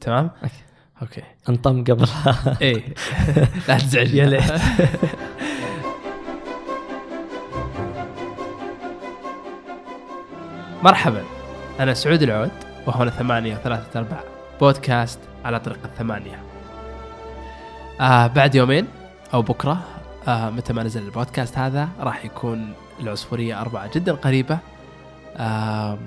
تمام. okay. انطم قبلها إيه. لا تزعج. يا ليت. مرحبا. أنا سعود العود وهنا ثمانية وثلاثة ارباع بودكاست على طريق الثمانية. آه بعد يومين أو بكرة آه متى ما نزل البودكاست هذا راح يكون العصفورية أربعة جدا قريبة. آم،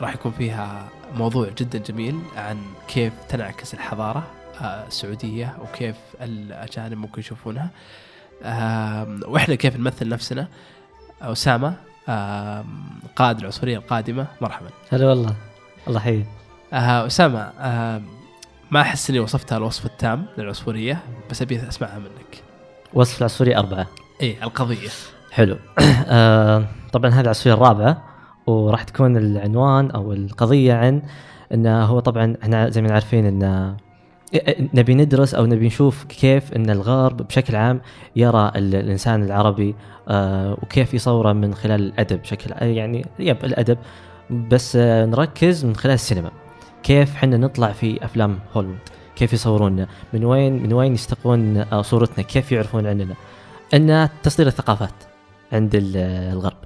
راح يكون فيها موضوع جدا جميل عن كيف تنعكس الحضارة آه، السعودية وكيف الأجانب ممكن يشوفونها. وإحنا كيف نمثل نفسنا. أسامة قائد العصفورية القادمة. مرحبا. هلا والله. الله يحييك. آه، أسامة ما أحس إني وصفتها الوصف التام للعصفورية بس أبي أسمعها منك. وصف العصفورية أربعة. إيه القضية. حلو. آه طبعا هذه العصفورية الرابعة. وراح تكون العنوان أو القضية عن أنه هو طبعا إحنا زي ما عارفين أن نبي ندرس أو نبي نشوف كيف أن الغرب بشكل عام يرى ال- الإنسان العربي آه وكيف يصوره من خلال الأدب بشكل يعني يب الأدب. بس آه نركز من خلال السينما. كيف حنا نطلع في أفلام هوليوود؟ كيف يصورونا من وين من وين يستقون آه، صورتنا؟ كيف يعرفون عننا؟ ان تصدير الثقافات عند ال- الغرب.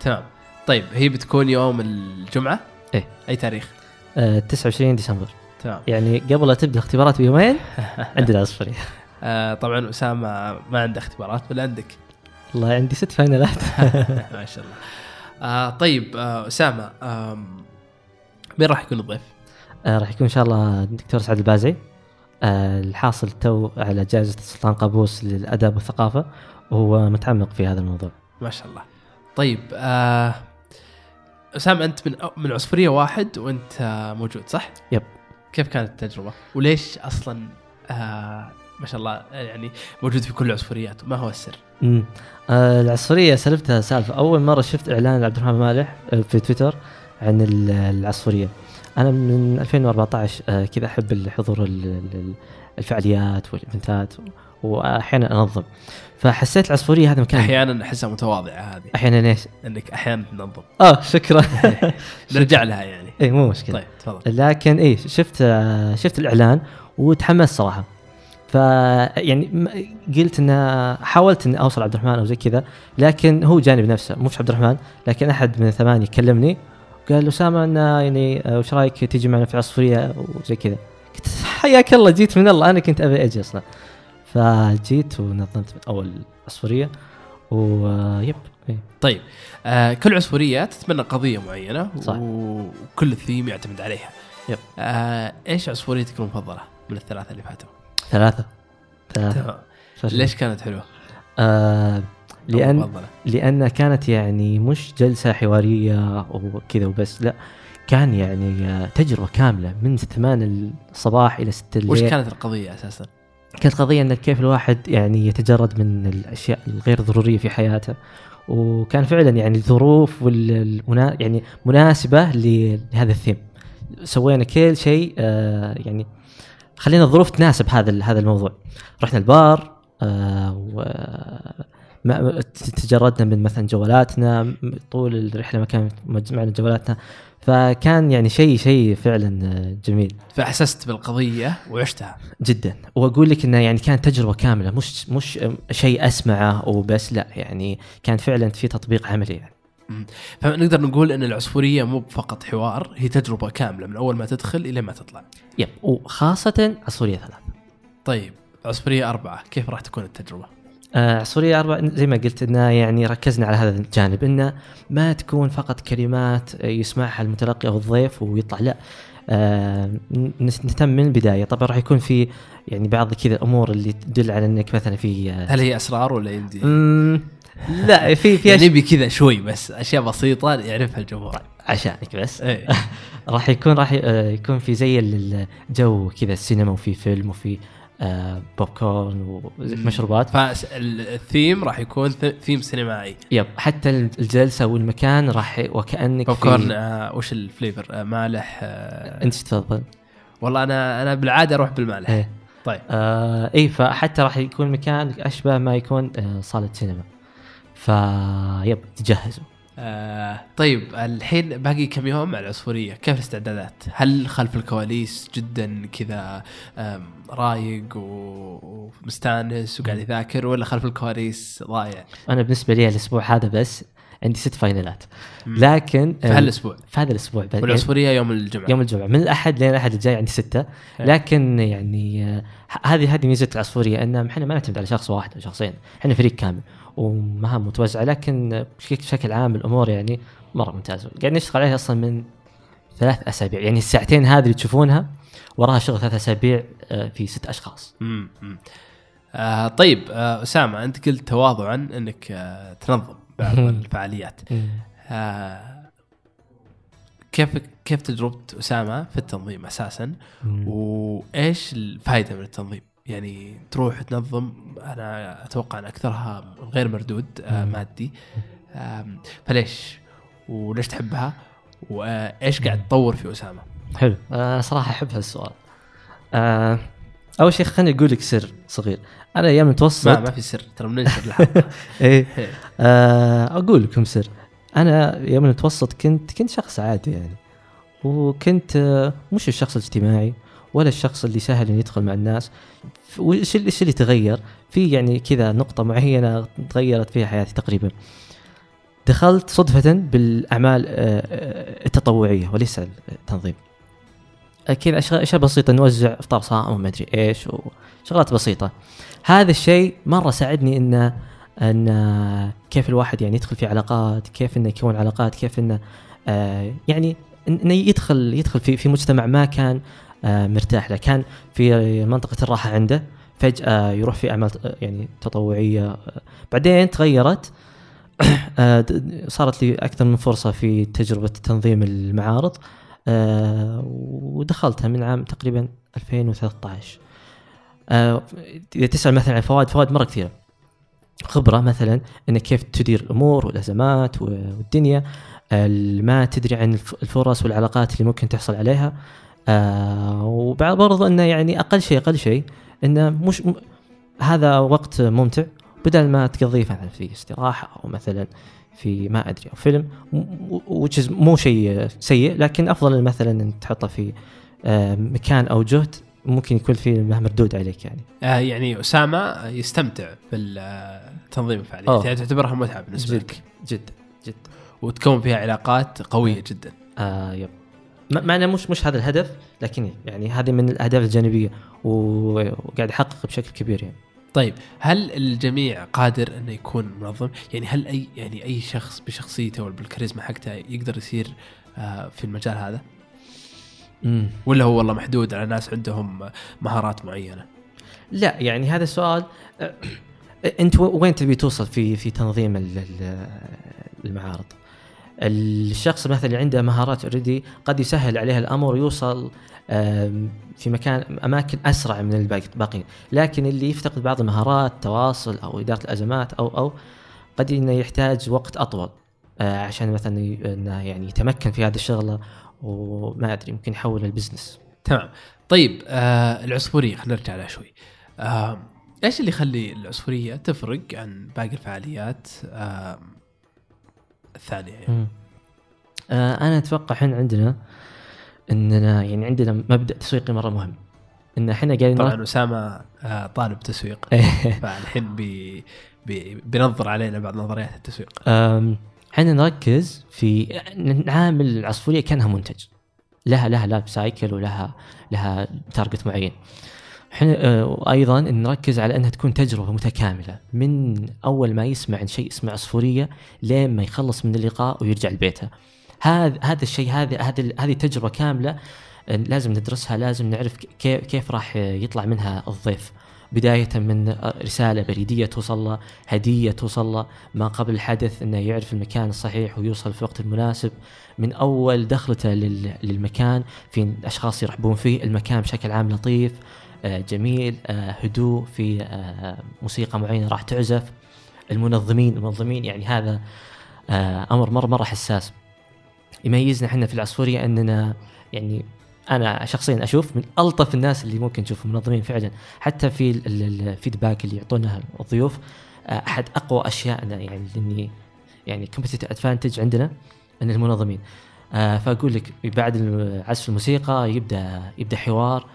تمام. طيب هي بتكون يوم الجمعة؟ إيه. أي تاريخ؟ آه، 29 ديسمبر. تمام. يعني قبل لا تبدأ الاختبارات بيومين عندنا عصفورية آه طبعا أسامة ما عنده اختبارات ولا عندك؟ والله عندي ست فاينلات. ما شاء الله. آه طيب آه أسامة آم، مين راح يكون الضيف؟ آه، راح يكون إن شاء الله الدكتور سعد البازعي آه، الحاصل تو على جائزة السلطان قابوس للأدب والثقافة وهو متعمق في هذا الموضوع. ما شاء الله. طيب آه اسامه أنت من من عصفورية واحد وأنت موجود صح؟ يب. كيف كانت التجربة؟ وليش أصلا آه ما شاء الله يعني موجود في كل العصفوريات وما هو السر؟ امم آه العصفورية سلفتها سالفة أول مرة شفت إعلان عبد الرحمن مالح آه، في تويتر عن ال- العصفورية أنا من 2014 آه كذا أحب الحضور ال- ال- الفعاليات والإيفنتات وأحيانا أنظم. فحسيت العصفورية هذا مكان أحيانا أحسها متواضعة هذه. أحيانا إيش؟ إنك أحيانا تنظم. آه شكرا. نرجع لها يعني. إيه مو مشكلة. طيب تفضل. لكن إيه شفت شفت الإعلان وتحمست صراحة. ف يعني قلت إن حاولت ان أوصل عبد الرحمن أو زي كذا لكن هو جاني بنفسه مو عبد الرحمن لكن أحد من الثمانية كلمني قال أسامة إن يعني وش رأيك تيجي معنا في عصفورية وزي كذا؟ قلت حياك الله جيت من الله أنا كنت أبي أجي أصلا. فجيت ونظمت من أول عصفورية ويب إيه. طيب آه كل عصفورية تتبنى قضية معينة صح. وكل الثيم يعتمد عليها يب. آه إيش عصفوريتك المفضلة من الثلاثة اللي فاتوا؟ ثلاثة ثلاثة. ليش كانت حلوة؟ آه لأن لأنها كانت يعني مش جلسة حوارية وكذا وبس لا كان يعني تجربة كاملة من 8 الصباح إلى 6 الليل وش كانت القضية أساسا؟ كانت قضية أن كيف الواحد يعني يتجرد من الأشياء الغير ضرورية في حياته. وكان فعلا يعني الظروف والمنا يعني مناسبة لهذا الثيم. سوينا كل شيء آه يعني خلينا الظروف تناسب هذا هذا الموضوع. رحنا البار آه و ما تجردنا من مثلا جوالاتنا طول الرحلة ما كان معنا جوالاتنا. فكان يعني شيء شيء فعلا آه، جميل فأحسست بالقضية وعشتها جدا وأقول لك انها يعني كانت تجربة كاملة مش مش شيء أسمعه وبس لا يعني كان فعلا في تطبيق عملي يعني. فنقدر نقول إن العصفورية مو فقط حوار هي تجربة كاملة من أول ما تدخل إلى ما تطلع. يب وخاصه عصفورية ثلاث طيب عصفورية أربعة كيف راح تكون التجربة؟ آه عصفوريه أربع زي ما قلت إنه يعني ركزنا على هذا الجانب إنه ما تكون فقط كلمات يسمعها المتلقي أو الضيف ويطلع لا آه نهتم من البداية طبعا راح يكون في يعني بعض كذا الأمور اللي تدل على إنك مثلا في آه هل هي أسرار ولا يمدي؟ لا في في يعني نبي كذا شوي بس أشياء بسيطة يعرفها الجمهور. عشانك بس إيه راح يكون راح آه، يكون في زي ال- الجو كذا السينما وفي فيلم وفي آه، بوب كورن ومشروبات فالثيم راح يكون ثيم سينمائي. yep حتى الجلسة والمكان راح وكأنك بوب كورن آه وش ال flavor؟ آه مالح آه. أنت تفضل؟ والله أنا أنا بالعادة أروح بالمالح. إيه. طيب. آه اي فحتى راح يكون مكان أشبه ما يكون آه صالة سينما. فيب تجهزوا. آه طيب الحين باقي كم يوم على العصفورية. كيف الاستعدادات؟ هل خلف الكواليس جدا كذا رايق ومستانس وقاعد يذاكر ولا خلف الكواليس ضايع؟ أنا بالنسبة لي الأسبوع هذا بس عندي ست final ات. لكن في هالأسبوع. في هذا الأسبوع والعصفوريه يوم الجمعة. يوم الجمعة. من الأحد لين الأحد الجاي عندي ستة. لكن يعني آه، هذه هذه ميزة العصفورية إن إحنا ما نعتمد على شخص واحد أو شخصين. إحنا فريق كامل ومهام متوزعة. لكن آه، بشكل- عام الأمور يعني مرة ممتازة. قاعد نشتغل عليها أصلا من ثلاث أسابيع. يعني الساعتين هذه اللي تشوفونها وراها شغل ثلاث أسابيع آه، في ست أشخاص. مم. مم. آه طيب آه أسامة أنت قلت تواضعا إنك آه تنظم. بعض الفعاليات آه كيف كيف تجربة أسامة في التنظيم أساسا. وإيش الفائده من التنظيم؟ يعني تروح تنظم أنا أتوقع أن أكثرها غير مردود آه. مادي آم، فليش؟ وليش تحبها؟ وإيش قاعد تطور في أسامة؟ حلو أنا صراحة أحب هالسؤال آه أول شيء خليني أقول لك سر صغير أنا أيام المتوسط ما ما في سر. ترى بننشر الحلقة إيه. آه أقول لكم سر. أنا يوم المتوسط كنت كنت شخص عادي يعني. وكنت آه، مش الشخص الاجتماعي ولا الشخص اللي سهل إنه يدخل مع الناس. وايش اللي- اللي تغير؟ في يعني كذا نقطة معينة تغيرت فيها حياتي تقريبا. دخلت صدفة بالأعمال آه، آه، التطوعية وليس التنظيم. آه، كذا اشياء أشياء بسيطة نوزع افطار صائم وما أدري إيش وشغلات بسيطة. هذا الشيء مرة ساعدني انه إن كيف الواحد يعني يدخل في علاقات كيف إنه يكون علاقات كيف إنه آه يعني إنه يدخل يدخل في في مجتمع ما كان آه مرتاح له. كان في منطقة الراحة عنده فجأة يروح في أعمال آه، يعني تطوعية. بعدين تغيرت آه، صارت لي أكثر من فرصة في تجربة تنظيم المعارض آه، ودخلتها من عام تقريبا 2013 آه، إذا تسأل مثلا عن فوائد فوائد مرة كثيرة. خبرة مثلا انك كيف تدير الأمور والأزمات والدنيا ال- ما تدري عن الف- الفرص والعلاقات اللي ممكن تحصل عليها. آه وبعد برضو إنه يعني أقل شيء أقل شيء إنه مش م- هذا وقت ممتع. بدل ما تقضيه مثلا في استراحة أو مثلا في ما أدري أو فيلم is مو شيء سيء لكن أفضل مثلا إن تحطه في آه مكان أو جهد. ممكن يكون فيه مردود عليك يعني. آه يعني أسامة يستمتع بالتنظيم الفعاليات. يعني تعتبرها متعة بالنسبة جد لك. جد جد. وتكون فيها علاقات قوية جدا. آه يب. ما- معنى مش مش هذا الهدف لكن يعني هذه من الأهداف الجانبية وقاعد أحقق بشكل كبير يعني. طيب هل الجميع قادر انه يكون منظم؟ يعني هل اي يعني أي شخص بشخصيته ولا بالكاريزما حقته يقدر يصير آه، في المجال هذا؟ امم ولا هو والله محدود على ناس عندهم مهارات معينة؟ لا يعني هذا السؤال أنت وين تبي توصل في في تنظيم ال- ال- المعارض؟ الشخص مثلا اللي عنده مهارات اوريدي قد يسهل عليه الأمر ويوصل آم، في مكان أماكن أسرع من الباقي- الباقيين، لكن اللي يفتقد بعض المهارات تواصل أو إدارة الأزمات أو أو قد إنه يحتاج وقت أطول عشان مثلا إنه يعني يتمكن في هذه الشغلة وما أدري يمكن يحول البزنس. تمام طيب آه العصفورية خلينا نرجع لها شوي. آه إيش اللي يخلي العصفورية تفرق عن باقي الفعاليات آه الثانية يعني؟ آه أنا أتوقع إحنا عندنا إننا يعني عندنا مبدأ تسويقي مرة مهم إن إحنا قاعدين طبعا أسامة آه طالب تسويق. فالحين بي بي بينظر علينا بعض نظريات التسويق. إحنا نركز في نعامل العصفورية كأنها منتج. لها لها life cycle ولها لها target معين. إحنا آه، وأيضا نركز على أنها تكون تجربة متكاملة. من أول ما يسمع عن شيء اسمه عصفورية لين ما يخلص من اللقاء ويرجع لبيته. هذا هذا الشيء هذا هذه هذه تجربة كاملة آه، لازم ندرسها لازم نعرف كيف راح يطلع منها الضيف. بداية من رسالة بريدية توصل له هدية توصل له ما قبل الحدث إنه يعرف المكان الصحيح ويوصل في الوقت المناسب. من أول دخلته لل- للمكان في أشخاص يرحبون فيه المكان بشكل عام لطيف آه، جميل آه، هدوء في آه، موسيقى معينة راح تعزف. المنظمين المنظمين يعني هذا أمر مرة مرة حساس. يميزنا إحنا في العصفورية إننا يعني أنا شخصيا أشوف من ألطف الناس اللي ممكن تشوفهم منظمين فعلا. حتى في ال- ال- ال feedback اللي يعطونها الضيوف آه، أحد أقوى اشيائنا يعني اني يعني competitive advantage عندنا إن المنظمين. آه فأقول لك بعد عزف الموسيقى يبدا يبدأ حوار.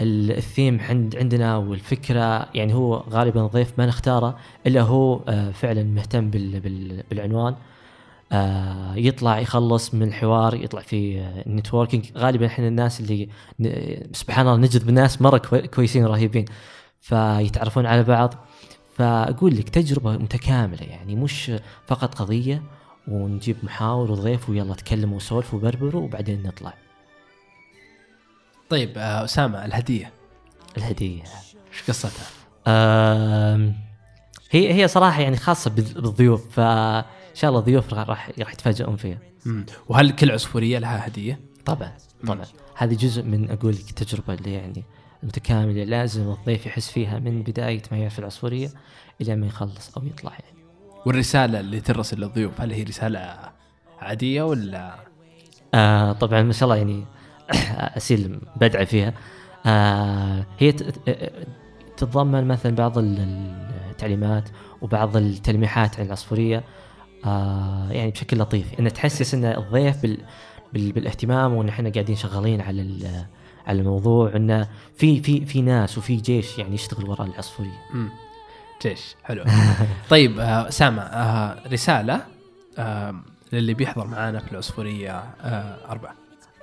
ال- الثيم عند عندنا والفكرة يعني هو غالبا ضيف ما نختاره إلا هو آه فعلا مهتم بال بال بالعنوان. يطلع يخلص من الحوار يطلع في آه نتوركينج غالبا إحنا الناس اللي سبحان الله نجذب ناس مرة كوي- كويسين رهيبين فيتعرفون على بعض. فأقول لك تجربة متكاملة يعني مش فقط قضية ونجيب محاور وضيف ويلا تكلموا وسولفوا وبربروا وبعدين نطلع. طيب آه أسامة الهدية. الهدية. إيش قصتها؟ هي هي صراحة يعني خاصة بال- بالضيوف فان شاء الله الضيوف راح راح يتفاجئون فيها. مم. وهل كل عصفورية لها هدية؟ طبعا طبعا. هذه جزء من أقول لك التجربة اللي يعني متكاملة لازم الضيف يحس فيها من بداية ما يعرف العصفورية إلى ما يخلص أو يطلع يعني. والرسالة اللي ترسل للضيوف هل هي رسالة عادية ولا؟ آه طبعا ما شاء الله يعني أسيل بدعة فيها. آه هي تتضمن مثلا بعض ال- التعليمات وبعض التلميحات عن العصفورية. آه يعني بشكل لطيف. إن تحسس إن الضيف بال بال بالاهتمام وان إحنا قاعدين شغالين على ال- على الموضوع. انه في في في ناس وفي جيش يعني يشتغل وراء العصفوريه مم. جيش. حلو. طيب آه اسامه آه رسالة آه للي بيحضر معانا في العصفورية آه أربعة.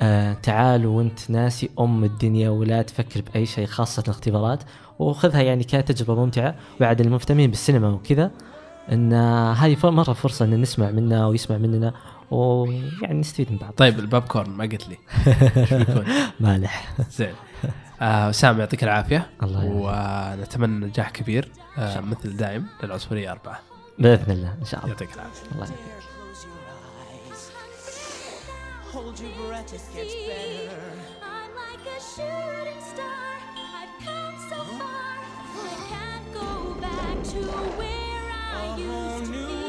آه تعال وانت ناسي أم الدنيا ولا تفكر بأي شيء خاصة الاختبارات وخذها يعني كتجربة ممتعة. وبعد المهتمين بالسينما وكذا إن آه، هذه مرة فرصة إن نسمع منا ويسمع مننا ويعني نستفيد من بعض طيب الباب كورن ما قلت لي إيش بيكون؟ مالح زين آه اسامه يعطيك العافية الله يعافيك. ونتمنى نجاح كبير آه مثل دائم للعصفوريه أربعة بإذن الله إن شاء الله يعطيك العافية الله يعافيك. Hold your breath, it gets better. I'm like a shooting star. I've come so far. I can't go back to where I used.